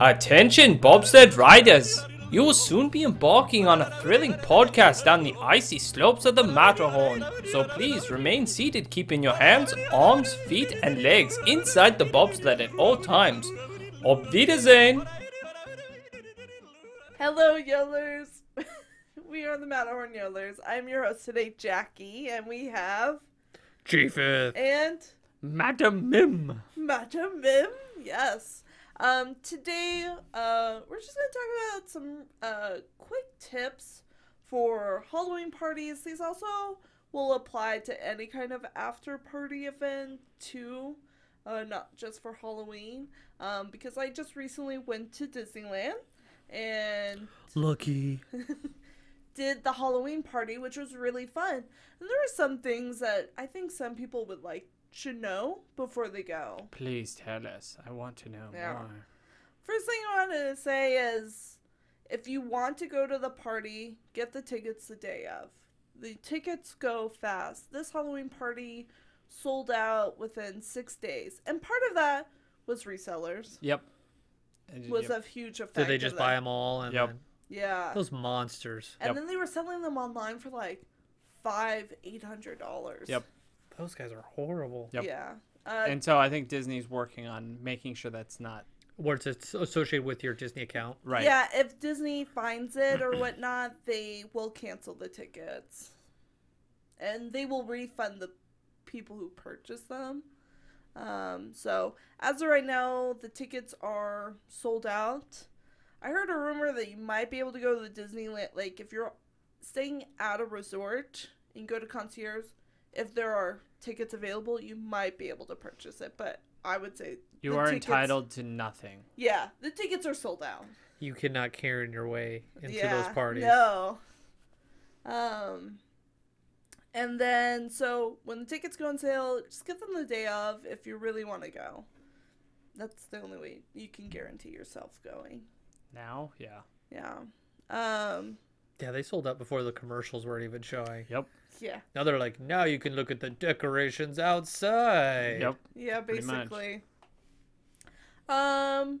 Attention, bobsled riders! You will soon be embarking on a thrilling podcast down the icy slopes of the Matterhorn. So please remain seated, keeping your hands, arms, feet, and legs inside the bobsled at all times. Auf Wiedersehen! Hello, Yodelers! we are the Matterhorn Yodelers. I'm your host today, Jackie, and we have Chiefeth. and Madam Mim! Madam Mim. Yes. Um, today, uh, we're just gonna talk about some uh quick tips for Halloween parties. These also will apply to any kind of after party event too, uh, not just for Halloween. Um, because I just recently went to Disneyland and Lucky. did the Halloween party, which was really fun. And there are some things that I think some people would like should know before they go. Please tell us. I want to know Yeah. more. First thing I wanted to say is if you want to go to the party, get the tickets the day of. The tickets go fast. This Halloween party sold out within six days. And part of that was resellers. Yep. And- Was yep. a huge effect. Did they just buy them all? And Yep. then- Yeah. those monsters. and Yep. then they were selling them online for like five, eight hundred dollars. Yep. Those guys are horrible. Yep. Yeah. Uh, And so I think Disney's working on making sure that's not Where it's associated with your Disney account. right. Yeah, if Disney finds it or whatnot, they will cancel the tickets. And they will refund the people who purchased them. Um, so, as of right now, the tickets are sold out. I heard a rumor that you might be able to go to the Disneyland. Like, if you're staying at a resort and you go to concierge, if there are tickets available, you might be able to purchase it. But I would say you are tickets- entitled to nothing. Yeah, the tickets are sold out. You cannot carry your way into those parties. No. Um and then so when the tickets go on sale, just get them the day of if you really want to go. That's the only way you can guarantee yourself going. Now, yeah. Yeah. Um Yeah, they sold out before the commercials weren't even showing. Yep. Yeah. Now they're like, now you can look at the decorations outside. Yep. Yeah, basically. Um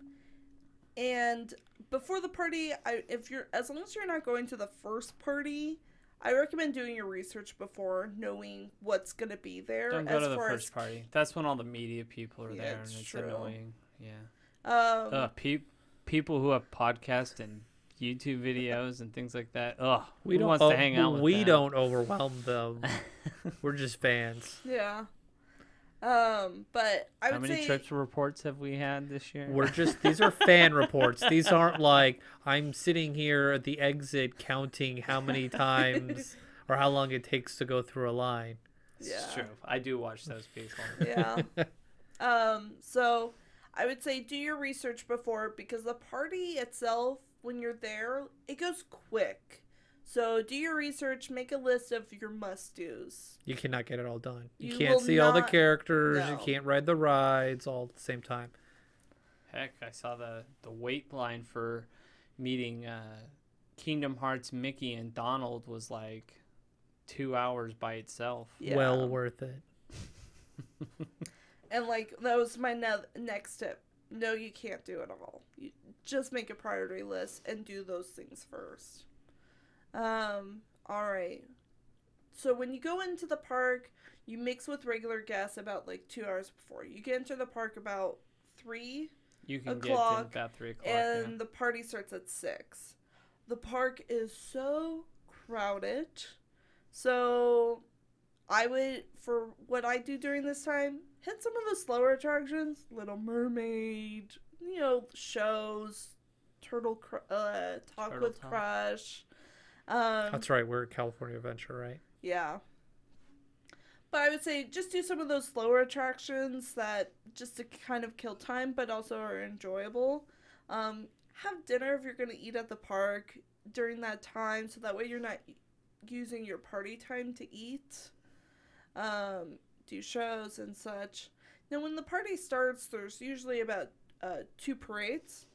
and before the party, I if you're as long as you're not going to the first party, I recommend doing your research before knowing what's gonna be there. Don't go as to the first as, party. That's when all the media people are Yeah, there, it's and it's true. annoying. Yeah. Um, Ugh, pe- people who have podcasts and YouTube videos and things like that. Ugh, We who don't. wants oh, to hang out with we them? don't overwhelm them. We're just fans. Yeah. Um, but I How would many say trips reports have we had this year? We're just these are fan reports. These aren't like I'm sitting here at the exit counting how many times or how long it takes to go through a line. It's true. I do watch those people. Yeah. um, so I would say do your research before because the party itself, when you're there, it goes quick. So do your research, make a list of your must dos. You cannot get it all done. You, You can't will see all the not- characters. You can't ride the rides all at the same time. Heck, I saw the the wait line for meeting uh, Kingdom Hearts Mickey and Donald was like two hours by itself. Yeah. Well worth it. And like that was my ne- next tip. No, you can't do it all. You just make a priority list and do those things first. Um, all right. So when you go into the park, you mix with regular guests about like two hours before. You get into the park about three, You can get O'clock, to about three o'clock. yeah. and the party starts at six. The park is so crowded. So I would for what I do during this time, hit some of the slower attractions, Little Mermaid, you know, shows, Turtle Cr- uh Talk Turtle with Talk. Crush. Um That's right. We're at California Adventure, right? yeah. But I would say just do some of those slower attractions that just to kind of kill time, but also are enjoyable. Um, have dinner if you're going to eat at the park during that time, so that way you're not using your party time to eat. Um, do shows and such. Now, when the party starts, there's usually about uh, two parades.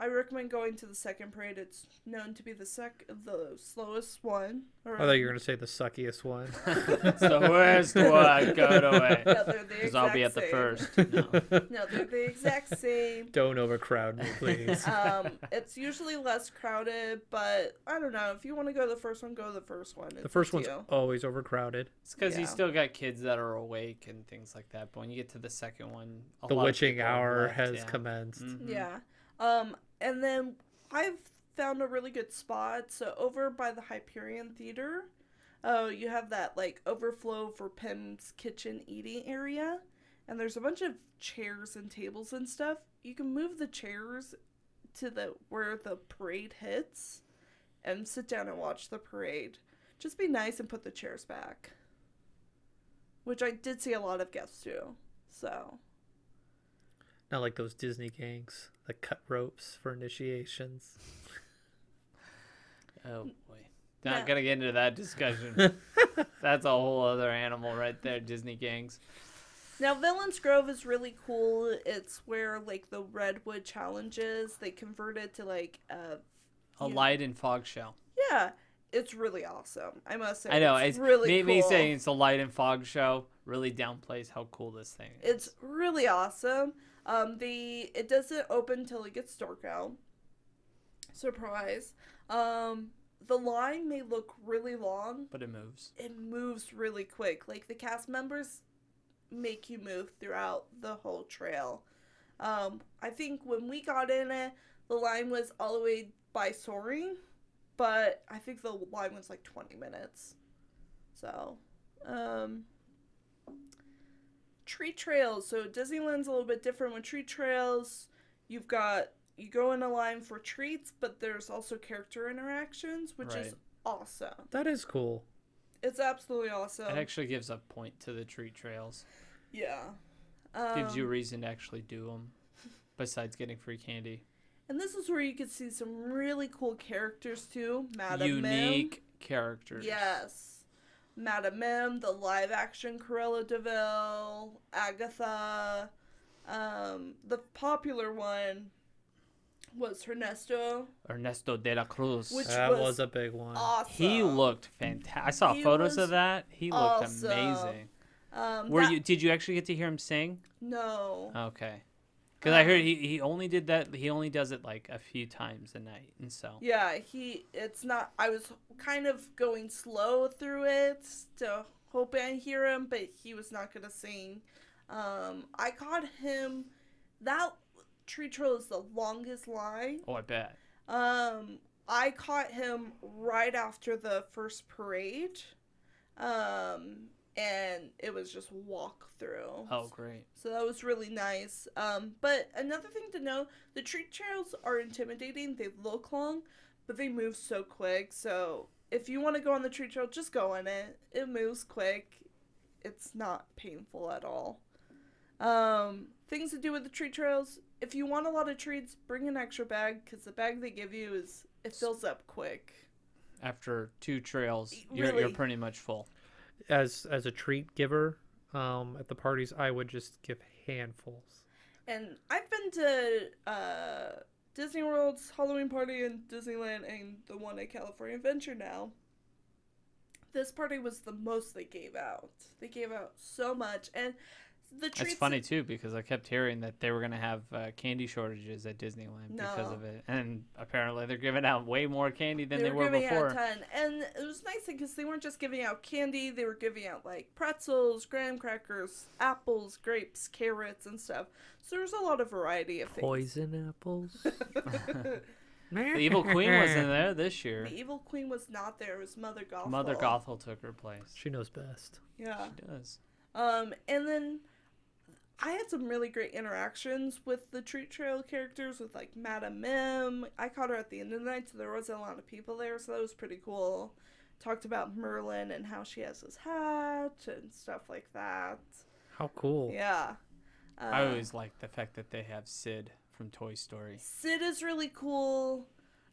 I recommend going to the second parade. It's known to be the sec the slowest one. I thought you were gonna say the suckiest one. it's the worst one. Go away. No, they're the Because I'll be at exact the same. first. No. No, they're the exact same. Don't overcrowd me, please. Um, it's usually less crowded, but I don't know. If you want to go to the first one, go to the first one. the It's first up one's you. always overcrowded. It's because you still got kids that are awake and things like that. But when you get to the second one, a The lot of witching people have hour left, has yeah. commenced. Mhm. Yeah. Um, and then I've found a really good spot. So over by the Hyperion Theater, oh, you have that like overflow for Pym's kitchen eating area, and there's a bunch of chairs and tables and stuff. You can move the chairs to the where the parade hits, and sit down and watch the parade. Just be nice and put the chairs back. Which I did see a lot of guests do. So Not like those Disney gangs that cut ropes for initiations. Oh boy. Not Yeah. gonna get into that discussion. That's a whole other animal right there, Disney gangs. Now, Villains Grove is really cool. It's where like the Redwood challenges they converted to like A you- light and fog show. yeah, it's really awesome. I must say, I know. it's, It's really me, cool. me saying it's a light and fog show really downplays how cool this thing is. it's really awesome. Um, the it doesn't open till it gets dark out. Surprise. Um, the line may look really long, but it moves. it moves really quick. Like the cast members make you move throughout the whole trail. Um, I think when we got in it, the line was all the way by soaring, but I think the line was like 20 minutes. So, um, treat trails. So Disneyland's a little bit different with treat trails. You've got you go in a line for treats, but there's also character interactions, which is awesome. That is cool. It's absolutely awesome. It actually gives a point to the treat trails. yeah. gives you a Um, reason to actually do them, besides getting free candy. And this is where you could see some really cool characters too. Madame Unique Mim. characters. Yes. Madame Mim, the live action Cruella De Vil, Agatha. Um, the popular one was Ernesto. Ernesto de la Cruz. Which that was was, a big one. Awesome. he looked fantastic. I saw He photos of that. He looked awesome. amazing. Um, Were that- you? Did you actually get to hear him sing? No. Okay. Because I heard Um, he, he only did that. He only does it like a few times a night, and so Yeah, he. It's not. I was kind of going slow through it to hope I hear him, but he was not gonna sing. Um, I caught him. That treat trail is the longest line. oh, I bet. Um, I caught him right after the first parade. Um, and it was just walk through. Oh, great. So that was really nice. Um, but another thing to know, the treat trails are intimidating. They look long, but they move so quick. So if you want to go on the treat trail, just go on it. It moves quick. It's not painful at all. Um, things to do with the treat trails. If you want a lot of treats, bring an extra bag because the bag they give you is it fills up quick. After two trails, you're, you're pretty much full. As as a treat giver, um, at the parties, I would just give handfuls. And I've been to uh, Disney World's Halloween party in Disneyland and the one at California Adventure now. This party was the most they gave out. They gave out so much, and the treats. It's funny too because I kept hearing that they were gonna have uh, candy shortages at Disneyland because of it, and apparently they're giving out way more candy than they, they, were, were giving before. out a ton, and it was nice because they weren't just giving out candy; they were giving out like pretzels, graham crackers, apples, grapes, carrots, and stuff. So there was a lot of variety of things. Poison apples. The Evil Queen wasn't there this year. The evil queen was not there; it was Mother Gothel. Mother Gothel took her place. She knows best. Yeah. She does. Um, and then I had some really great interactions with the Treat Trail characters, with like Madame Mim. I caught her at the end of the night, so there wasn't a lot of people there, so that was pretty cool. Talked about Merlin and how she has his hat and stuff like that. How cool. Yeah. Uh, I always like the fact that they have Sid from Toy Story. Sid is really cool.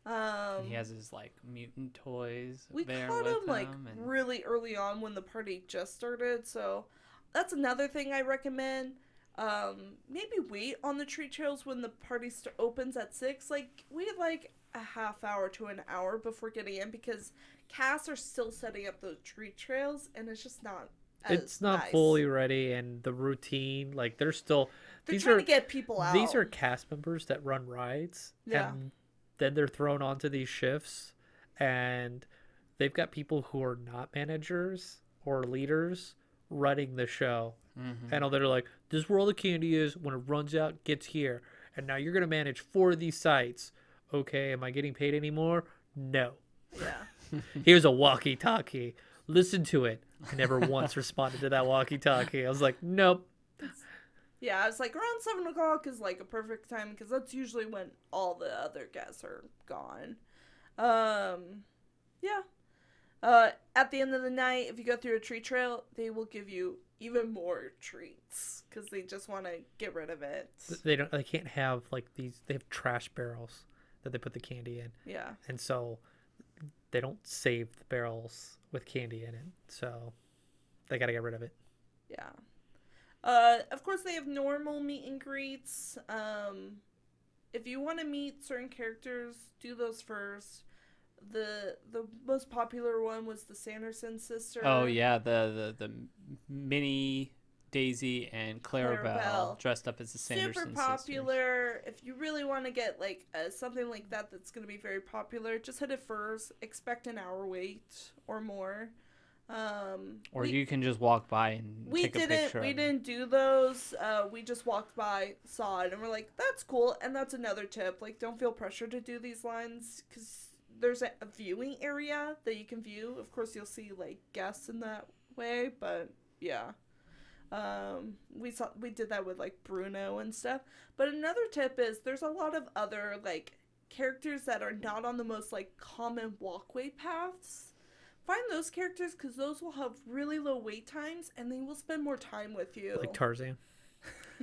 Um, he has his like mutant toys we there caught him like him, and really early on when the party just started, so that's another thing I recommend. Um, maybe wait on the treat trails when the party st- opens at six. Like wait like a half hour to an hour before getting in because casts are still setting up those treat trails, and it's just not. As It's not nice. fully ready, and the routine, like they're still. They're these trying are to get people out. these are cast members that run rides, Yeah. and then they're thrown onto these shifts, and they've got people who are not managers or leaders running the show, Mhm. and they're like, "This is where all the candy is. When it runs out, gets here, and now you're gonna manage four of these sites. Okay, am I getting paid anymore? No. yeah. Here's a walkie-talkie. Listen to it. I never once responded to that walkie-talkie. I was like, nope. Yeah, I was like around seven o'clock is like a perfect time because that's usually when all the other guests are gone. Um, yeah. Uh, at the end of the night, if you go through a treat trail, they will give you even more treats because they just want to get rid of it. They don't. They can't have like these. They have trash barrels that they put the candy in, Yeah, and so they don't save the barrels with candy in it. So they got to get rid of it. yeah. Uh, of course, they have normal meet and greets. Um, if you want to meet certain characters, do those first. The the most popular one was the Sanderson sister. Oh yeah, the the the mini Daisy and Clarabelle, Clarabelle. dressed up as the Sanderson super sisters. popular. If you really want to get like uh, something like that that's going to be very popular, just hit it first. Expect an hour wait or more. Um, Or we, you can just walk by and we take a didn't picture. we didn't do those. Uh, we just walked by, saw it, and we're like, that's cool. And that's another tip. Like, don't feel pressure to do these lines because there's a, a viewing area that you can view. Of course, you'll see like guests in that way, but yeah. Um, we saw we did that with like Bruno and stuff. But another tip is there's a lot of other like characters that are not on the most like common walkway paths. Find those characters because those will have really low wait times and they will spend more time with you. Like Tarzan.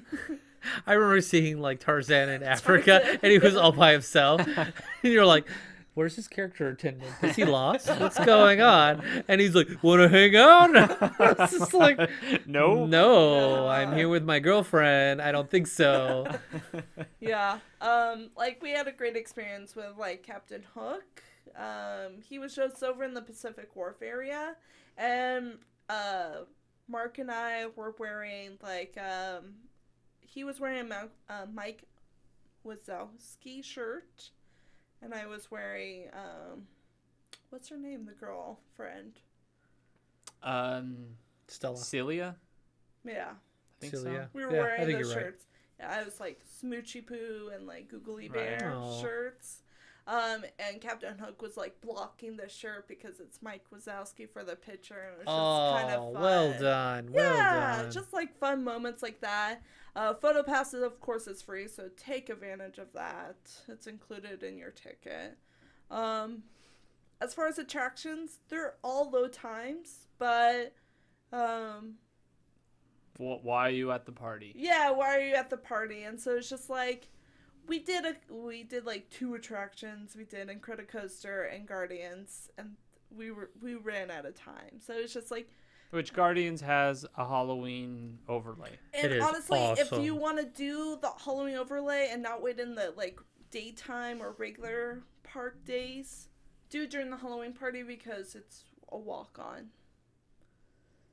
I remember seeing like Tarzan in Africa, Tarzan. and he was all by himself. and you're like, "Where's his character attendant? Is he lost? What's going on?" And he's like, "Want to hang out?" it's just like, no. no, I'm here with my girlfriend. I don't think so. yeah. Um, like we had a great experience with like Captain Hook. Um, he was just over in the Pacific Wharf area, and uh, Mark and I were wearing like um, he was wearing a Mount, uh, Mike Wazowski shirt, and I was wearing um, what's her name? The girl friend. Um, Stella. Celia. Yeah. I think Celia. We were Yeah, wearing those you're right. shirts. Yeah, I was like Smoochy Poo and like Googly Bear Aw. shirts. Um, and Captain Hook was like blocking the shirt because it's Mike Wazowski for the picture, and it was just Oh, kind of fun. well done. Well yeah, done. just like fun moments like that. Uh, photo passes, of course, is free, so take advantage of that. It's included in your ticket. Um, as far as attractions, they're all low times, but um, Wh- Why are you at the party? yeah, why are you at the party? And so it's just like we did a we did like two attractions. We did Incredicoaster and Guardians, and we were we ran out of time. So it's just like Which Guardians has a Halloween overlay. And It is honestly, if you want to do the Halloween overlay and not wait in the like daytime or regular park days, do it during the Halloween party because it's a walk on.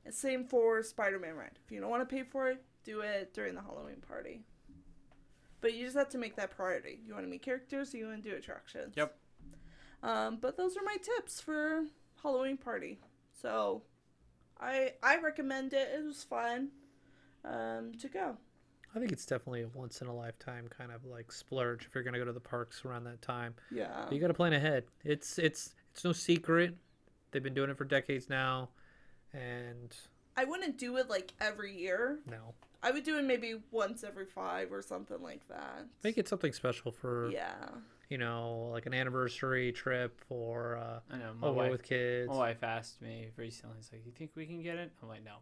And same for Spider-Man ride. If you don't want to pay for it, do it during the Halloween party. But you just have to make that priority. You want to meet characters, you want to do attractions. Yep. Um, but those are my tips for Halloween party. So, I I recommend it. It was fun um, to go. I think it's definitely a once in a lifetime kind of like splurge if you're gonna go to the parks around that time. Yeah. But you got to plan ahead. It's it's it's no secret. They've been doing it for decades now, and I wouldn't do it like every year. no, I would do it maybe once every five or something like that. make it something special for Yeah. You know like an anniversary trip or uh, I know. My oh, wife, with kids. my wife asked me recently. She's like, "You think we can get it?" I'm like, "No,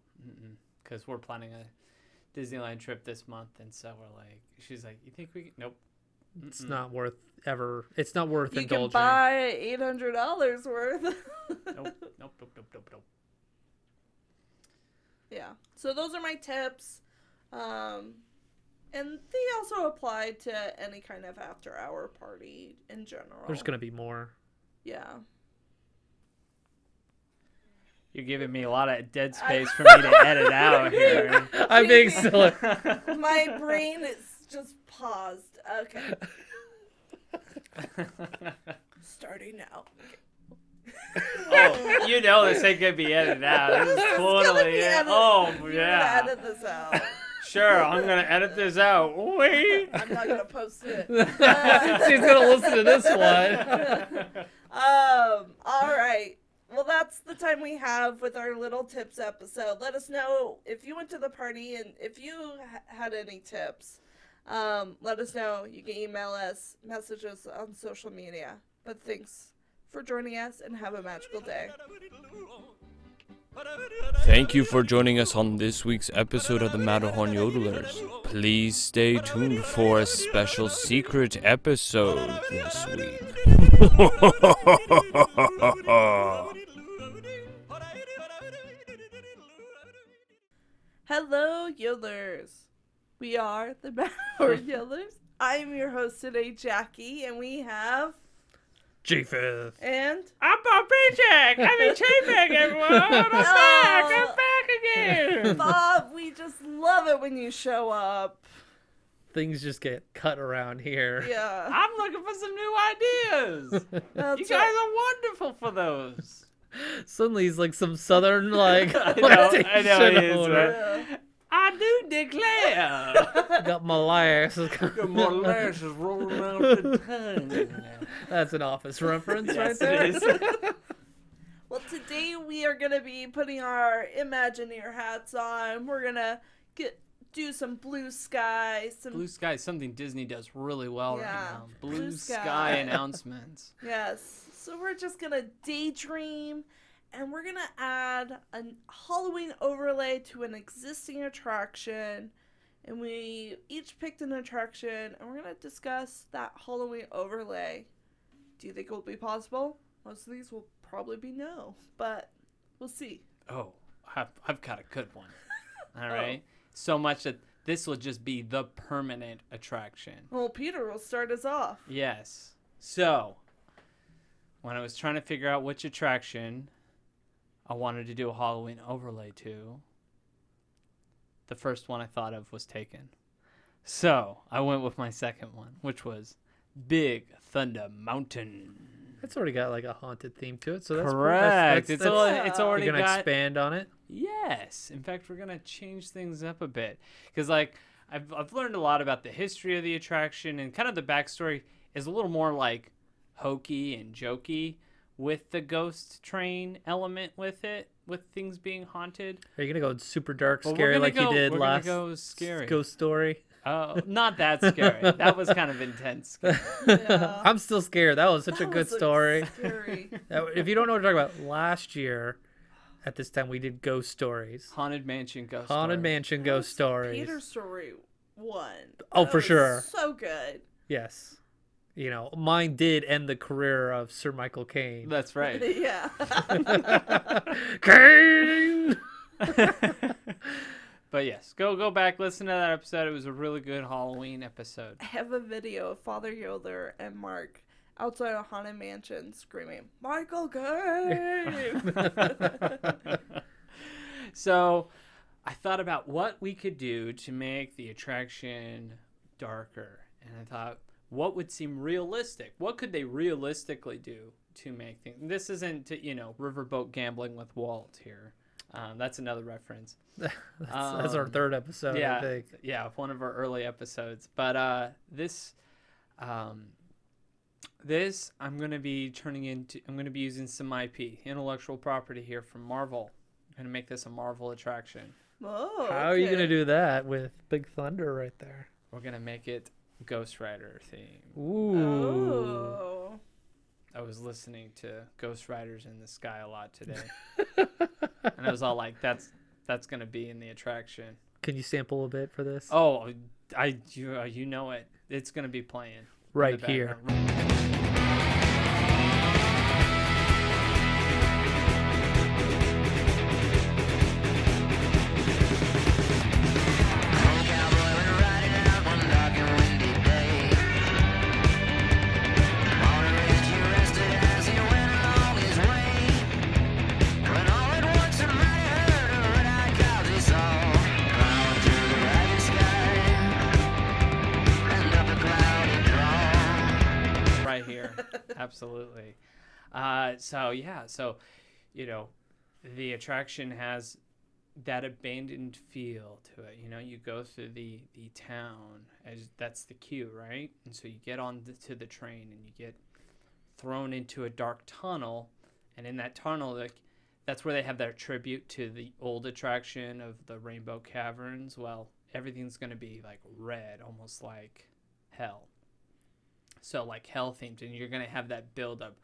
because we're planning a Disneyland trip this month, and so we're like." She's like, "You think we can?" Nope. It's Mm-mm. not worth ever. It's not worth You indulging. can buy eight hundred dollars worth. Nope. Nope. Nope. Nope. Nope. Nope. Yeah. So those are my tips. Um, And they also apply to any kind of after hour party in general. There's gonna be more. Yeah. You're giving me a lot of dead space for me to edit out here. I'm being silly. My brain is just paused. Okay. Starting now. oh, you know this ain't gonna be edited out. This is It's gonna totally. be edited. Oh You're yeah. gonna edit this out. Sure, I'm gonna edit this out. Wait. I'm not gonna post it. She's gonna listen to this one. Um, all right. Well, that's the time we have with our little tips episode. Let us know if you went to the party and if you ha- had any tips. Um, let us know. You can email us, message us on social media. But thanks for joining us and have a magical day. Thank you for joining us on this week's episode of the Matterhorn Yodelers. Please stay tuned for a special secret episode this week. Hello, Yodelers. We are the Matterhorn Yodelers. I'm your host today, Jackie, and we have G5th. and I'm Bob Paycheck. I'm in Chapek, everyone. I'm back. I'm back again. Bob. We just love it when you show up. Things just get cut around here. Yeah. I'm looking for some new ideas. That's You right. guys are wonderful for those. Suddenly he's like some southern like I know, I know he plantation is, owner. Yeah. I do declare. Got molasses. Got more lashes rolling out the tongue. That's an office reference right there. Well, today we are gonna be putting our Imagineer hats on. We're gonna get do some blue sky, some Blue sky is something Disney does really well Yeah, right now. Blue, blue sky. sky. announcements. yes. So we're just gonna daydream, and we're gonna add a Halloween overlay to an existing attraction. And we each picked an attraction, and we're gonna discuss that Halloween overlay. Do you think it will be possible? Most of these will probably be no, but we'll see. Oh, I've, I've got a good one. All right. Oh. So much that this will just be the permanent attraction. Well, Peter will start us off. Yes. So, when I was trying to figure out which attraction I wanted to do a Halloween overlay to, the first one I thought of was taken. So, I went with my second one, which was Big Thunder Mountain. It's already got like a haunted theme to it, so that's Correct. That's, it's, that's, al- that's, it's You're already you're gonna got expand on it. Yes. In fact, we're going to change things up a bit. Because, like, I've, I've learned a lot about the history of the attraction and kind of the backstory is a little more like hokey and jokey with the ghost train element with it, with things being haunted. Are you gonna go super dark, But we're scary like go- you did we're gonna last go scary. ghost story? Oh, not that scary. that was kind of intense. Yeah. I'm still scared. That was such a good was, like, story. Scary. If you don't know what we're talking about, last year at this time we did ghost stories, Haunted Mansion ghost haunted story. mansion ghost stories. Peter story one. Oh, That for was sure. So good. Yes, you know mine did end the career of Sir Michael Caine. That's right. yeah. Caine. but yes, go go back, listen to that episode. It was a really good Halloween episode. I have a video of Father Yoder and Mark outside a haunted mansion screaming, Michael Caine! so I thought about what we could do to make the attraction darker. And I thought, what would seem realistic? What could they realistically do to make things? This isn't, to, you know, riverboat gambling with Walt here. Um, that's another reference. that's, that's our Um, third episode. I yeah, think. yeah, one of our early episodes. But uh, this, um, this I'm gonna be turning into. I'm gonna be using some IP, intellectual property here from Marvel. I'm gonna make this a Marvel attraction. Oh, How are you gonna do that with Big Thunder right there? We're gonna make it Ghost Rider theme. Ooh. Oh. I was listening to Ghost Riders in the Sky a lot today, and I was all like, "That's that's gonna be in the attraction." Can you sample a bit for this? Oh, I you uh, you know it. It's gonna be playing right here. background. So yeah, so you know, the attraction has that abandoned feel to it. You know, you go through the the town as that's the cue, right? And so you get on the, to the train and you get thrown into a dark tunnel, and in that tunnel, like that's where they have their tribute to the old attraction of the Rainbow Caverns. Well, everything's gonna be like red, almost like hell. So like hell themed, and you're gonna have that build up.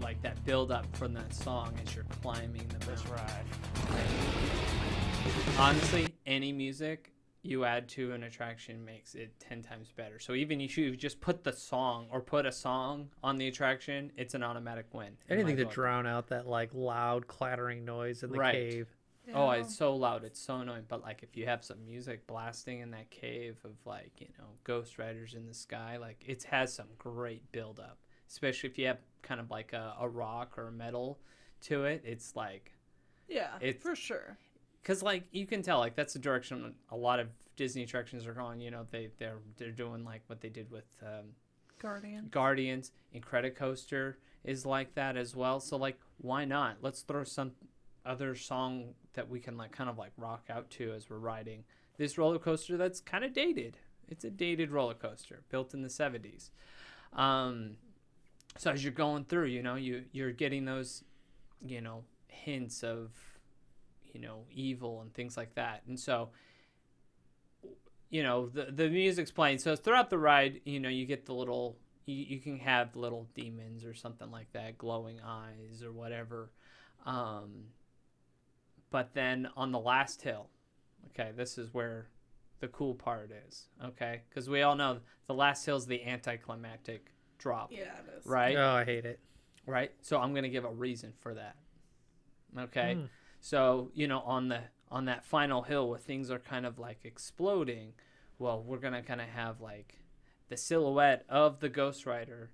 Like that build up from that song as you're climbing the That's mountain. right. Honestly, any music you add to an attraction makes it 10 times better. So even if you just put the song or put a song on the attraction, it's an automatic win. Anything to book. drown out that like loud clattering noise in the Right. cave. Oh, it's so loud. It's so annoying. But like, if you have some music blasting in that cave of like, you know, Ghost Riders in the sky, like it has some great build up. Especially if you have kind of like a, a rock or a metal to it. It's like, yeah, it's- for sure. cause like you can tell like that's the direction a lot of Disney attractions are going. You know, they they're they're doing like what they did with um, Guardian. Guardians, Coaster is like that as well. So like, why not? Let's throw some other song that we can like kind of like rock out to as we're riding this roller coaster that's kind of dated. It's a dated roller coaster built in the 70s. Um, so as you're going through, you know, you you're getting those, you know, hints of, you know, evil and things like that. And so you know the the music's playing so throughout the ride you know you get the little you, you can have little demons or something like that glowing eyes or whatever um but then on the last hill okay this is where the cool part is okay because we all know the last hill is the anticlimactic drop Yeah, it is. right Oh, I hate it. right? So I'm gonna give a reason for that. Okay, Hmm. so you know on the on that final hill where things are kind of like exploding, well, we're gonna kind of have like the silhouette of the Ghost Rider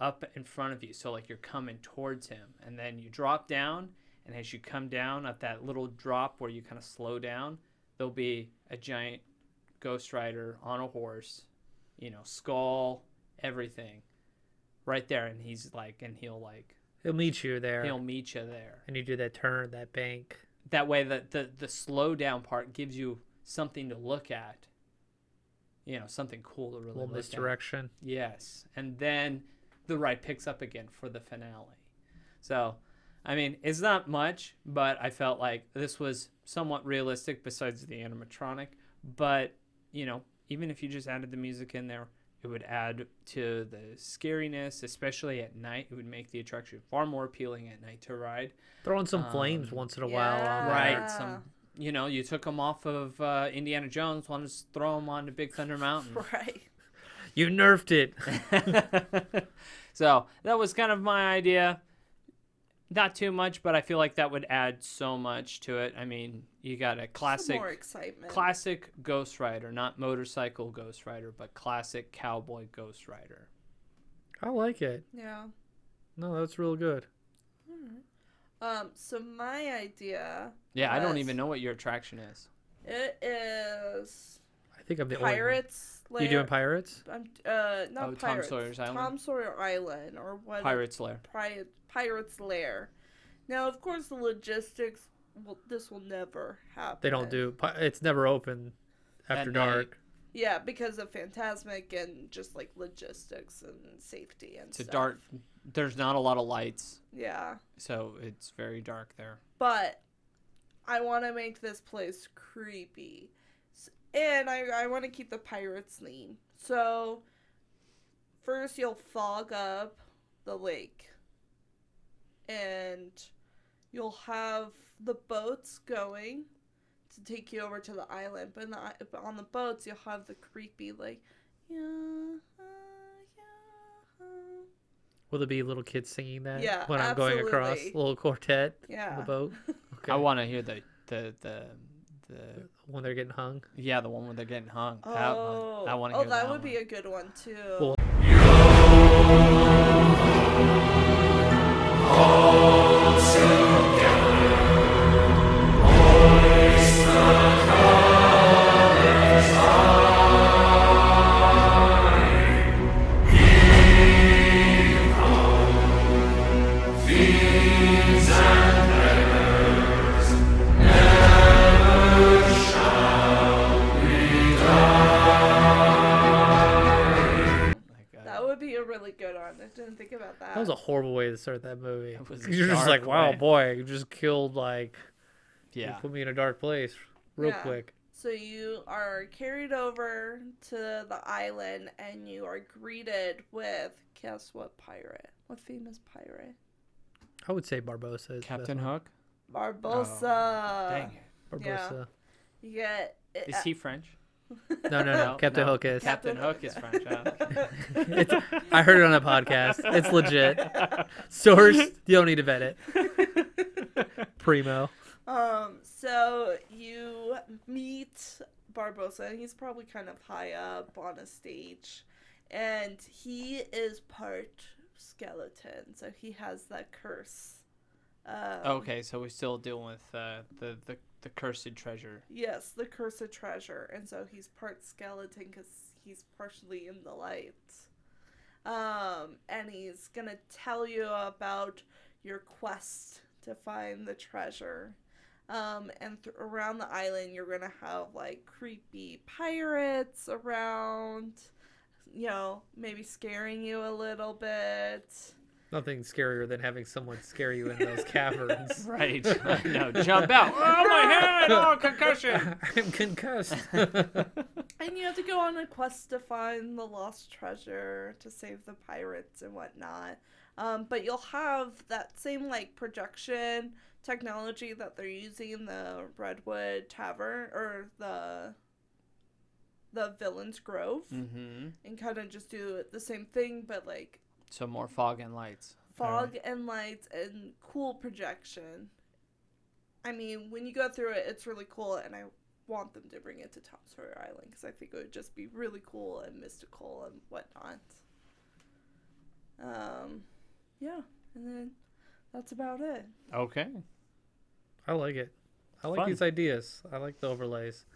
up in front of you. So like you're coming towards him, and then you drop down, and as you come down at that little drop where you kind of slow down, there'll be a giant Ghost Rider on a horse, you know, skull, everything, right there, and he's like, and he'll like He'll meet you there, he'll meet you there. and you do that turn, that bank. That way, the the the slow down part gives you something to look at. You know, something cool to really little look misdirection. at. Yes, and then the ride picks up again for the finale. So, I mean, it's not much, but I felt like this was somewhat realistic besides the animatronic. But you know, even if you just added the music in there, it would add to the scariness, especially at night. It would make the attraction far more appealing at night to ride. Throw in some flames Um, once in a while. On. Right. Some, you know, you took them off of uh, Indiana Jones, wanted to throw them onto Big Thunder Mountain. Right. You nerfed it. so that was kind of my idea. Not too much, but I feel like that would add so much to it. I mean, you got a Some classic, more excitement. classic Ghost Rider, not motorcycle Ghost Rider, but classic cowboy Ghost Rider. I like it. Yeah. No, that's real good. Um. So my idea. Yeah, I don't even know what your attraction is. It is I think I'm the only one. Pirates. You doing pirates? I'm uh not Oh, Tom pirates. Sawyer's Island? Tom Sawyer Island or what? Pirate's Lair. Pirate Pirates Lair. Now, of course, the logistics. Well, this will never happen. They don't do. It's never open after At night. dark. Yeah, because of Fantasmic and just like logistics and safety and It's a stuff. dark. There's not a lot of lights, Yeah, so it's very dark there. but I want to make this place creepy, S- and I I want to keep the pirates theme. So first, you'll fog up the lake, and you'll have the boats going to take you over to the island. But, the, but on the boats, you'll have the creepy like, yeah, yeah, uh." Will there be little kids singing that? Yeah, When I'm going across, little quartet yeah. on the boat. Okay. I want to hear the the the the when they're getting hung. yeah the one where they're getting hung. that Oh, one. I want to oh, hear that that would be a good one too. Well- on. Was a horrible way to start that movie. It was You're just dark like, wow, way. boy, you just killed like you Yeah. put me in a dark place real Yeah. quick. So you are carried over to the island and you are greeted with guess what pirate? What famous pirate? I would say Barbossa is Captain. Hook. Barbossa. Oh, dang it. Barbossa. You get Is he uh, French? No, no, no. No, Captain no. Hook is. Captain Captain Hook is French. huh? it's, I heard it on a podcast. It's legit. Source, you don't need to vet it. Primo. Um, so you meet Barbossa, and he's probably kind of high up on a stage, and he is part skeleton, so he has that curse. Um, okay, so we're still dealing with uh, the, the the cursed treasure. Yes, the cursed treasure, and so he's part skeleton because he's partially in the light. Um, and he's gonna tell you about your quest to find the treasure. Um, and th- around the island, you're gonna have like creepy pirates around, you know, maybe scaring you a little bit. Nothing scarier than having someone scare you in those caverns. Right. no, jump out. Oh my head! Oh concussion. I'm concussed. And you have to go on a quest to find the lost treasure to save the pirates and whatnot. Um, but you'll have that same like projection technology that they're using in the Redwood Tavern or the the Villain's Grove, mm-hmm. and kind of just do the same thing, but like So more fog and lights. fog and lights and cool projection. I mean, when you go through it, it's really cool, and I want them to bring it to Tom Sawyer Island because I think it would just be really cool and mystical and whatnot. Um, yeah, and then that's about it. Okay. I like it. I like Fun. these ideas. I like the overlays.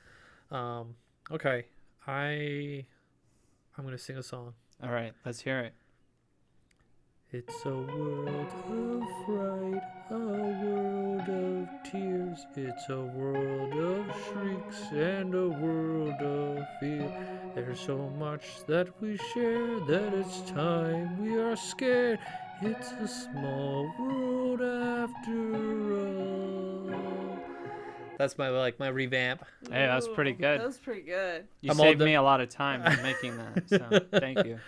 Um, okay. I I'm gonna sing a song. All right. Let's hear it. It's a world of fright, a world of tears. It's a world of shrieks and a world of fear. There's so much that we share that it's time we are scared. It's a small world after all. That's my like my revamp. Hey, that was pretty good. That was pretty good. You I'm saved done. me a lot of time making that. So thank you.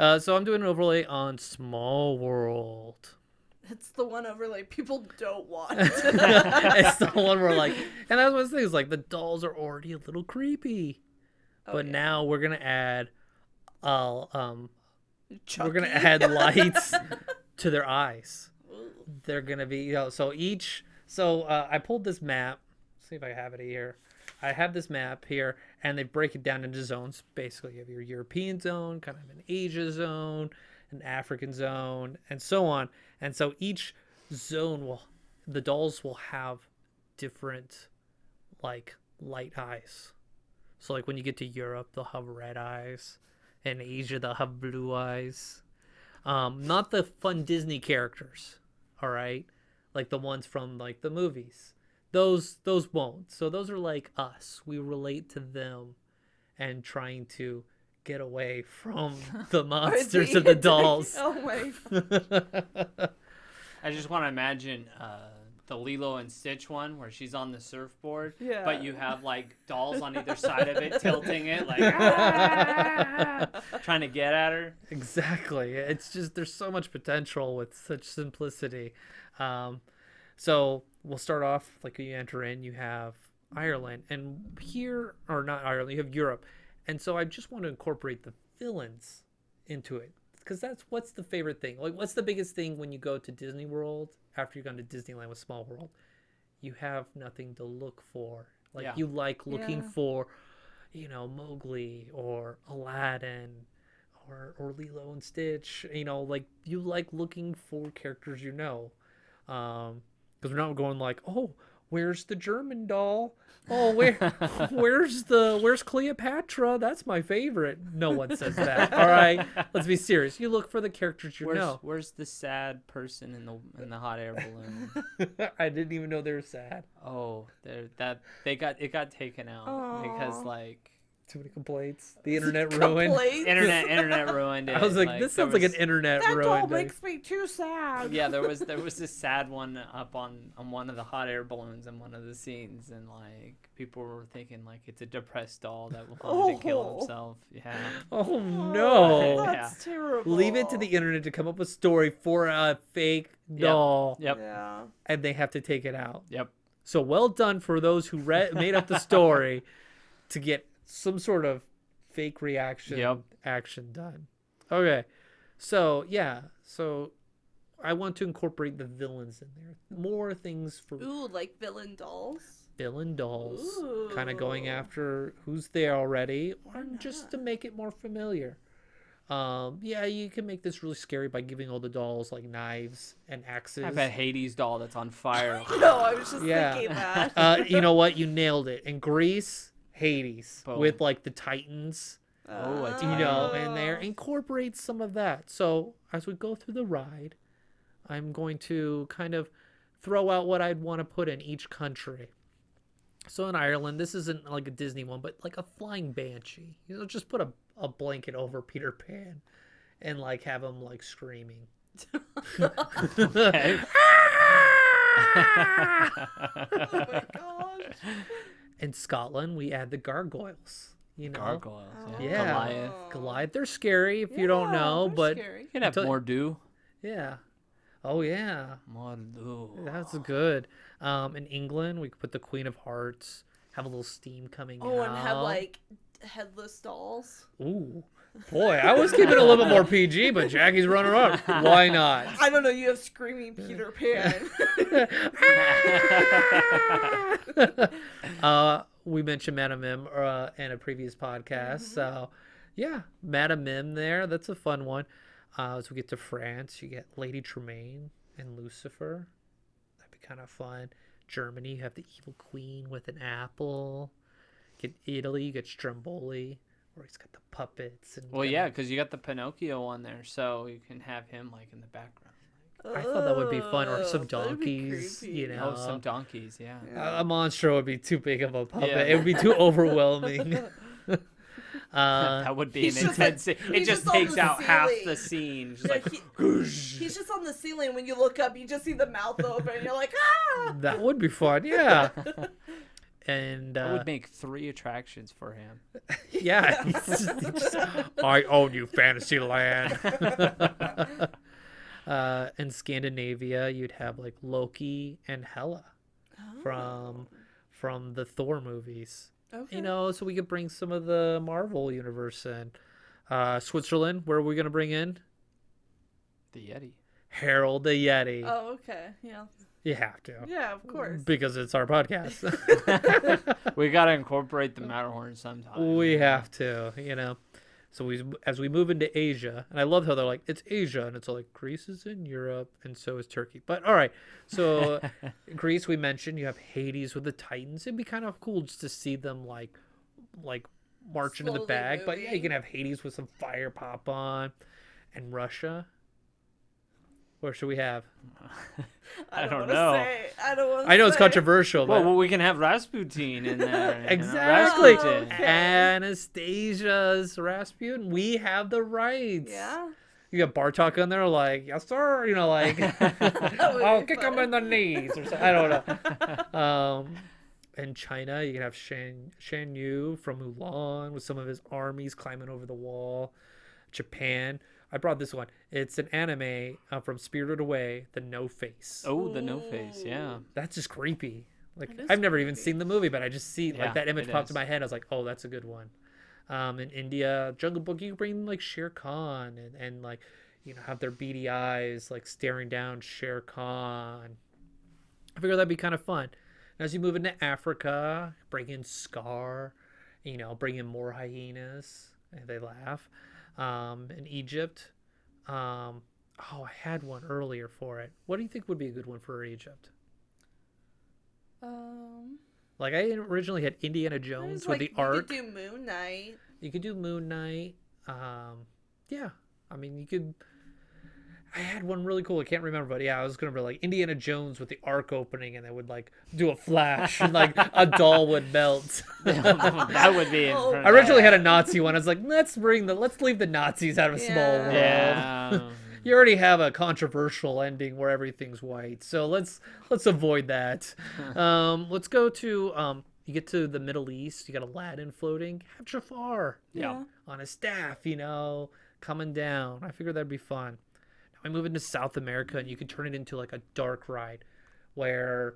Uh, so I'm doing an overlay on Small World. It's the one overlay people don't want. it's the one where like, and that's one of the things. Like the dolls are already a little creepy, Oh, but yeah. now we're gonna add, uh, um, we're gonna add lights to their eyes. Ooh. They're gonna be, you know, so each. So uh, I pulled this map. see if I have it here. I have this map here, and they break it down into zones. Basically, you have your European zone, kind of an Asia zone, an African zone, and so on. And so each zone will, the dolls will have different, like light eyes. So like when you get to Europe, they'll have red eyes. In Asia, they'll have blue eyes. Um, not the fun Disney characters, all right, like the ones from like the movies. Those those won't. So those are like us. We relate to them, and trying to get away from the monsters they- of the dolls. oh my I just want to imagine uh, the Lilo and Stitch one where she's on the surfboard, Yeah. but you have like dolls on either side of it tilting it, like "Ah!" trying to get at her. exactly it's just there's so much potential with such simplicity um, so we'll start off like you enter in you have ireland and here or not ireland you have europe and so i just want to incorporate the villains into it because that's what's the favorite thing like what's the biggest thing when you go to disney world after you've gone to disneyland with small world you have nothing to look for like Yeah. you like looking Yeah. for you know mowgli or aladdin or or Lilo and Stitch. You know, like you like looking for characters you know, um, because we're not going like, oh, where's the German doll? Oh, where where's the where's Cleopatra? That's my favorite. No one says that. All right, let's be serious. You look for the characters you Where's, know. where's the sad person in the in the hot air balloon? I didn't even know they were sad. Oh, they're, that they got it got taken out because like Too many complaints. The internet ruined. Internet internet ruined it. I was like, this there sounds like an was- internet That doll ruined. makes me too sad. yeah, there was there was this sad one up on on one of the hot air balloons in one of the scenes, and like people were thinking like it's a depressed doll that will to kill Oh. himself. Yeah, Oh Oh, no! that's terrible. Leave it to the internet to come up with a story for a fake doll, yep, Yeah. and they have to take it out. yep. So well done for those who read made up the story to get some sort of fake reaction Yep. action done. Okay. So yeah, so I want to incorporate the villains in there. More things for Ooh, like villain dolls. villain dolls. Kind of going after who's there already, or just to make it more familiar. Um, yeah, you can make this really scary by giving all the dolls like knives and axes. I have a Hades doll that's on fire. No, I was just Yeah. thinking that. uh, you know what? You nailed it. In Greece, Hades Boom. with like the Titans, Oh, a you know, Oh. in there. Incorporate some of that. So as we go through the ride, I'm going to kind of throw out what I'd want to put in each country. So in Ireland, this isn't like a Disney one, but like a flying banshee. You know, just put a, a blanket over Peter Pan and like have him like screaming. Oh my gosh. In Scotland, we add the gargoyles. You know, Gargoyles. Yeah. Yeah. Goliath. Goliath. They're scary if you don't know, but scary. You can have Until- Mordu. yeah. Oh yeah, Mordu. that's good. Um, in England, we could put the Queen of Hearts, have a little steam coming Oh, out. and have like headless dolls. Ooh, boy, I was keeping it a little bit more PG, but Jackie's running up. Why not? I don't know. You have screaming Peter Pan. uh, we mentioned Madame Mim uh, in a previous podcast, Mm-hmm. so yeah, Madame Mim there. That's a fun one. Uh, as we get to France, you get Lady Tremaine and Lucifer. That'd be kind of fun. Germany, you have the evil queen with an apple. Get Italy, you get Stromboli, where he's got the puppets and. Well, kinda- yeah, because you got the Pinocchio on there, so you can have him like in the background. I thought that would be fun, or some Ugh, that'd be donkeys, you know. Oh, some donkeys, yeah. A- a Monstro would be too big of a puppet. Yeah. It would be too overwhelming. uh, that would be an he's just- intense. It just just takes the out half the scene. Just Yeah, like, he- he's just on the ceiling. When you look up, you just see the mouth open. And you're like, ah! that would be fun. Yeah. And I uh, would make three attractions for him. yeah, I own you, Fantasyland. uh, in Scandinavia, you'd have like Loki and Hela from from the Thor movies. Okay. You know, so we could bring some of the Marvel universe in. Uh, Switzerland, where are we gonna bring in The Yeti. Harold the Yeti? Oh, okay. Yeah. You have to. Yeah, of course. Because it's our podcast. we gotta incorporate the Matterhorn sometime. we have to, you know. So we, as we move into Asia, and I love how they're like, it's Asia, and it's all like Greece is in Europe, and so is Turkey. But all right, so Greece, we mentioned you have Hades with the Titans. It'd be kind of cool just to see them like, like marching in the Slowly bag. But yeah, you can have Hades with some fire pop on, and Russia. Where should we have? I don't wanna know. Say, I don't want I know it's controversial, Well, but well, we can have Rasputin in there. Exactly. Rasputin. Okay. Anastasia's Rasputin. We have the rights. Yeah. You got Bartok on there, like, yes, sir. You know, like, I'll be kick him in the knees or something. I don't know. Um, in China, you can have Shan Shan Yu from Mulan with some of his armies climbing over the wall. Japan, I brought this one. It's an anime uh, from Spirited Away, The No Face. Oh, the no face. Yeah. That's just creepy. Like I've never even seen the movie, but I just see Yeah, like that image it popped is. in my head. I was like, oh, that's a good one. Um, in India, Jungle Book, you bring like Shere Khan and, and like you know have their beady eyes like staring down Shere Khan. I figure that'd be kind of fun. And as you move into Africa, bring in Scar, you know, bring in more hyenas. And they laugh. Um, in Egypt, um, oh, I had one earlier for it. What do you think would be a good one for Egypt? Um, Like I originally had Indiana Jones like, with the art. you could do Moon Knight. You could do Moon Knight. Um, yeah, I mean you could I had one really cool. I can't remember, but yeah, I was gonna be like Indiana Jones with the arc opening, and they would like do a flash, and like a doll would melt. that would be. Oh. I originally had a Nazi one. I was like, let's bring the let's leave the Nazis out of Small Yeah. World. Yeah. You already have a controversial ending where everything's white, so let's let's avoid that. um, let's go to um, you get to the Middle East. You got Aladdin floating. Have Jafar Yeah. on his staff, you know, coming down. I figured that'd be fun. Now we move into South America, and you can turn it into like a dark ride, where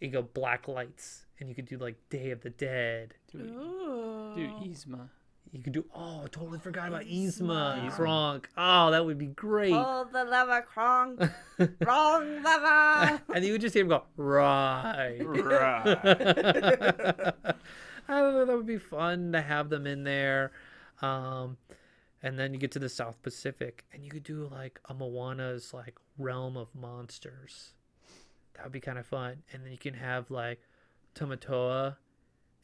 you go black lights, and you could do like Day of the Dead. Do, Ooh. do Yzma. You could do oh, I totally forgot about Yzma, Yzma. Kronk. Oh, that would be great. Pull the lever, Kronk. Wrong lever. and you would just hear him go right. Right. I don't know. That would be fun to have them in there. Um, and then you get to the South Pacific, and you could do like a Moana's like realm of monsters. That would be kind of fun. And then you can have like Tamatoa,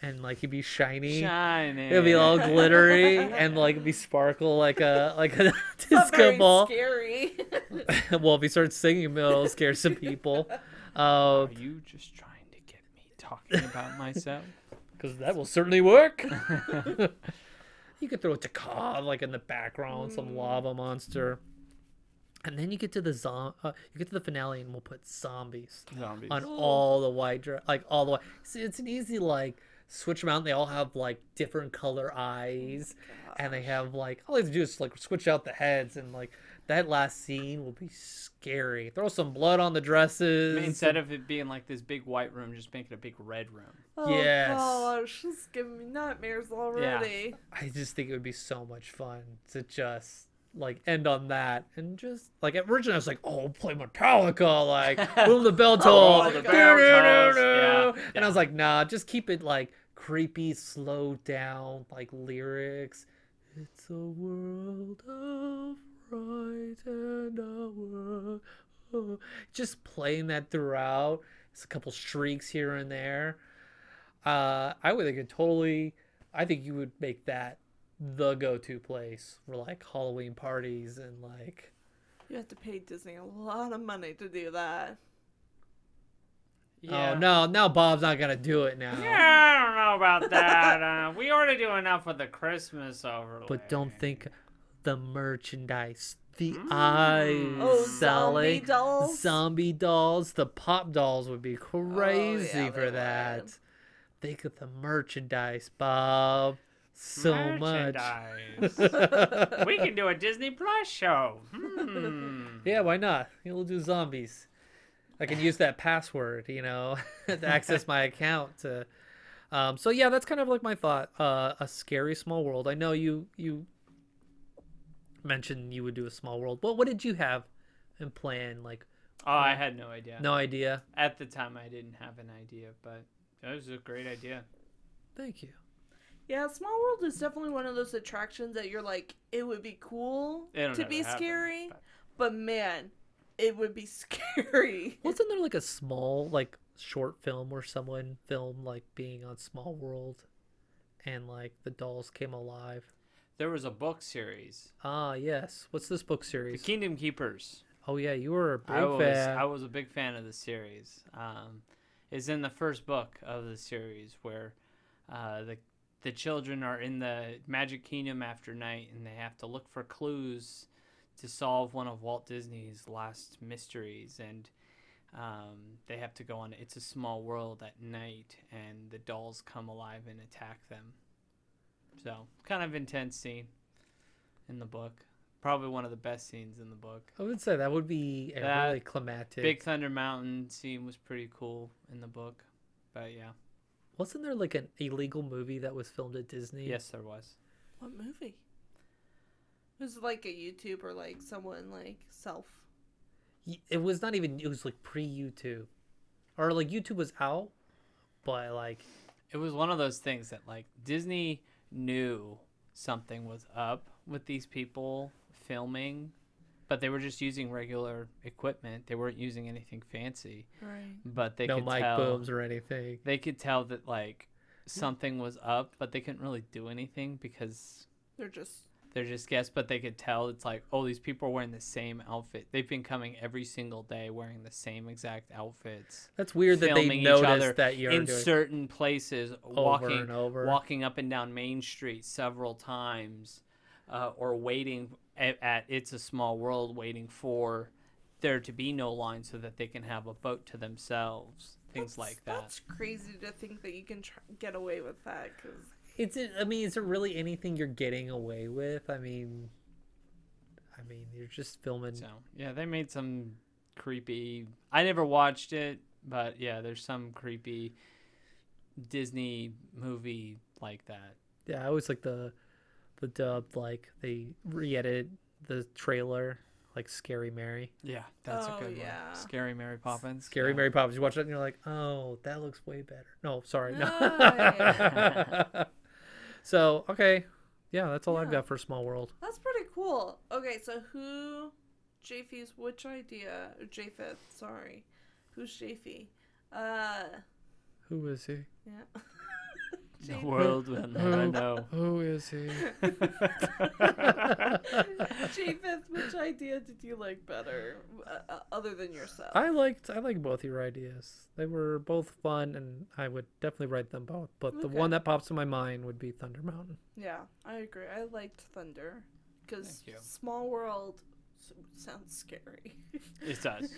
and like he'd be shiny. Shining. It'd be all glittery and like it'd be sparkle like a like a disco ball. scary. well, if he starts singing, it'll scare some people. Uh, Are you just trying to get me talking about myself? because that will certainly work. You could throw a Te Kā like in the background, some lava monster, and then you get to the zom- uh, you get to the finale, and we'll put zombies Zombies. on all the white, dra- like all the way. See, it's an easy like switch them out. They all have like different color eyes, and they have like all they have to do is like switch out the heads, and like that last scene will be scary. Throw some blood on the dresses. I mean, instead of it being like this big white room, just make it a big red room. Oh Yes. gosh, she's giving me nightmares already. Yeah. I just think it would be so much fun to just like end on that and just like originally I was like, oh, play Metallica, like boom the bell toll, Oh, the bell tolls, yeah, and I was like, nah, just keep it like creepy, slow down, like lyrics. It's a world of right and a world. of-" Just playing that throughout. It's a couple shrieks here and there. Uh, I would think it totally. I think you would make that the go-to place for like Halloween parties and like. You have to pay Disney a lot of money to do that. Yeah. Oh no! Now Bob's not gonna do it now. Yeah, I don't know about that. Uh, we already do enough with the Christmas overlay. But don't think the merchandise, the eyes Oh, selling, zombie dolls? zombie dolls, the pop dolls would be crazy Oh, yeah, for they that. would. Think of the merchandise, Bob. So much. We can do a Disney Plus show. Hmm. Yeah, why not? We'll do zombies. I can use that password, you know, to access my account. To, um, so yeah, that's kind of like my thought. Uh, a scary small world. I know you you mentioned you would do a small world. Well, what did you have in plan? Like Oh, I had no idea. no idea. At the time, I didn't have an idea, but that was a great idea. Thank you. Yeah, Small World is definitely one of those attractions that you're like, it would be cool It'll to be happen, scary, but- but man, it would be scary. Wasn't there like a small like short film where someone filmed like being on Small World, and like the dolls came alive? There was a book series, Ah yes. What's this book series? The? Kingdom Keepers. Oh yeah, you were a big I was fan. I was a big fan of the series. Um, is in the first book of the series where uh, the the children are in the Magic Kingdom after night and they have to look for clues to solve one of Walt Disney's last mysteries and um, they have to go on It's a Small World at night and the dolls come alive and attack them. So kind of intense scene in the book. Probably one of the best scenes in the book. I would say that would be a That really climactic. Big Thunder Mountain scene was pretty cool in the book, but yeah, Wasn't there like an illegal movie that was filmed at Disney? yes, there was. What movie? It was like a YouTube or like someone like self? It was not even. It was like pre YouTube, or like YouTube was out, but like It was one of those things that like Disney knew something was up with these people filming, but they were just using regular equipment. They weren't using anything fancy, Right. but they no could mic tell booms or anything. they could tell that like something was up, but they couldn't really do anything because They're just they're just guests, but they could tell it's like, oh, these people are wearing the same outfit. They've been coming every single day wearing the same exact outfits. That's weird that they noticed that you're in doing certain places, walking and over. walking up and down Main Street several times, uh, or waiting at, at It's a Small World, waiting for there to be no line so that they can have a boat to themselves. Things That's- like that. That's crazy to think that you can tr- get away with that. Cause It's. I mean, is it really anything you're getting away with? I mean, I mean, you're just filming. So yeah, they made some creepy. I never watched it, but yeah, there's some creepy Disney movie like that. Yeah, I always like the the dubbed like they re-edit the trailer like Scary Mary. Yeah, that's Oh, a good yeah. one. Scary Mary Poppins. Scary yeah. Mary Poppins. You watch it and you're like, oh, that looks way better. No, sorry, no. Nice. so okay, yeah, that's all I've got for Small World. That's pretty cool. Okay, so who, Jafe's which idea? Or sorry. Who's Jaffe? Uh, Who is he? yeah. The world will never know. Who is he? Japheth, which idea did you like better, uh, uh, other than yourself? I liked I like both your ideas. They were both fun, and I would definitely write them both. But the Okay. one that pops in my mind would be Thunder Mountain. Yeah, I agree. I liked Thunder because Thank you. Small World s- sounds scary. It does.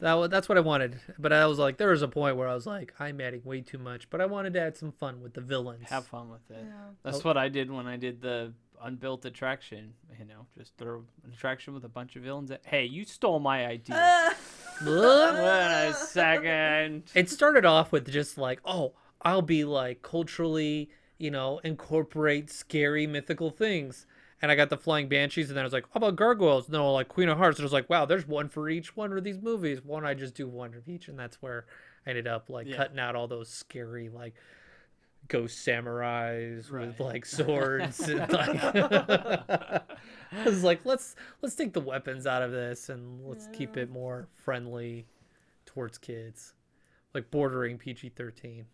That that's what I wanted. But I was like, there was a point where I was like, I'm adding way too much. But I wanted to add some fun with the villains. Have fun with it. yeah. That's Oh. what I did when I did the unbuilt attraction. You know, just throw an attraction with a bunch of villains. At, hey, you stole my idea. Ah! Wait a second. it started off with just like, oh, I'll be like culturally, you know, incorporate scary mythical things. And I got the flying banshees, and then I was like, how about gargoyles? No, like Queen of Hearts. And I was like, wow, there's one for each one of these movies. Why don't I just do one of each? And that's where I ended up like Yeah. cutting out all those scary like ghost samurais Right. with like swords. and, like, I was like, let's let's take the weapons out of this and let's keep it more friendly towards kids, like bordering PG thirteen.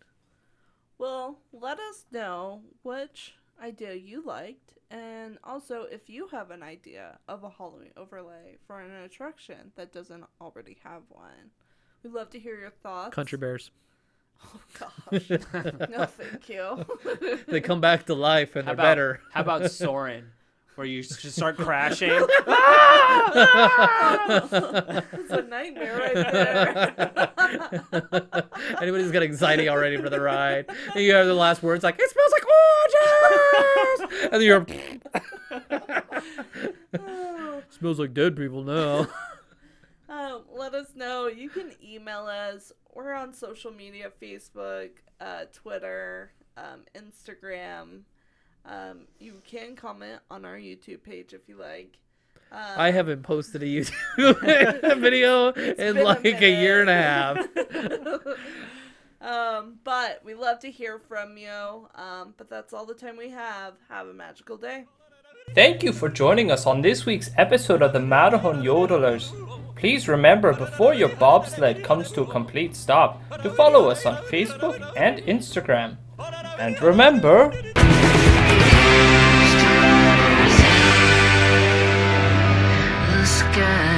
Well, let us know which idea you liked, and also if you have an idea of a Halloween overlay for an attraction that doesn't already have one. We'd love to hear your thoughts. Country bears. Oh gosh. no, thank you. They come back to life and How they're about, better. How about Soarin'? Where you just start crashing. it's a nightmare right there. Anybody's got anxiety already for the ride. And you have the last words like, "It smells like oranges," and then you're smells like dead people now. Um, let us know. You can email us. We're on social media Facebook, uh, Twitter, um, Instagram. Um, you can comment on our YouTube page if you like. Um, I haven't posted a YouTube video in been a like a year and a half. um, but we love to hear from you. Um, but that's all the time we have. Have a magical day. Thank you for joining us on this week's episode of the Matterhorn Yodelers. Please remember before your bobsled comes to a complete stop to follow us on Facebook and Instagram. And remember, Sky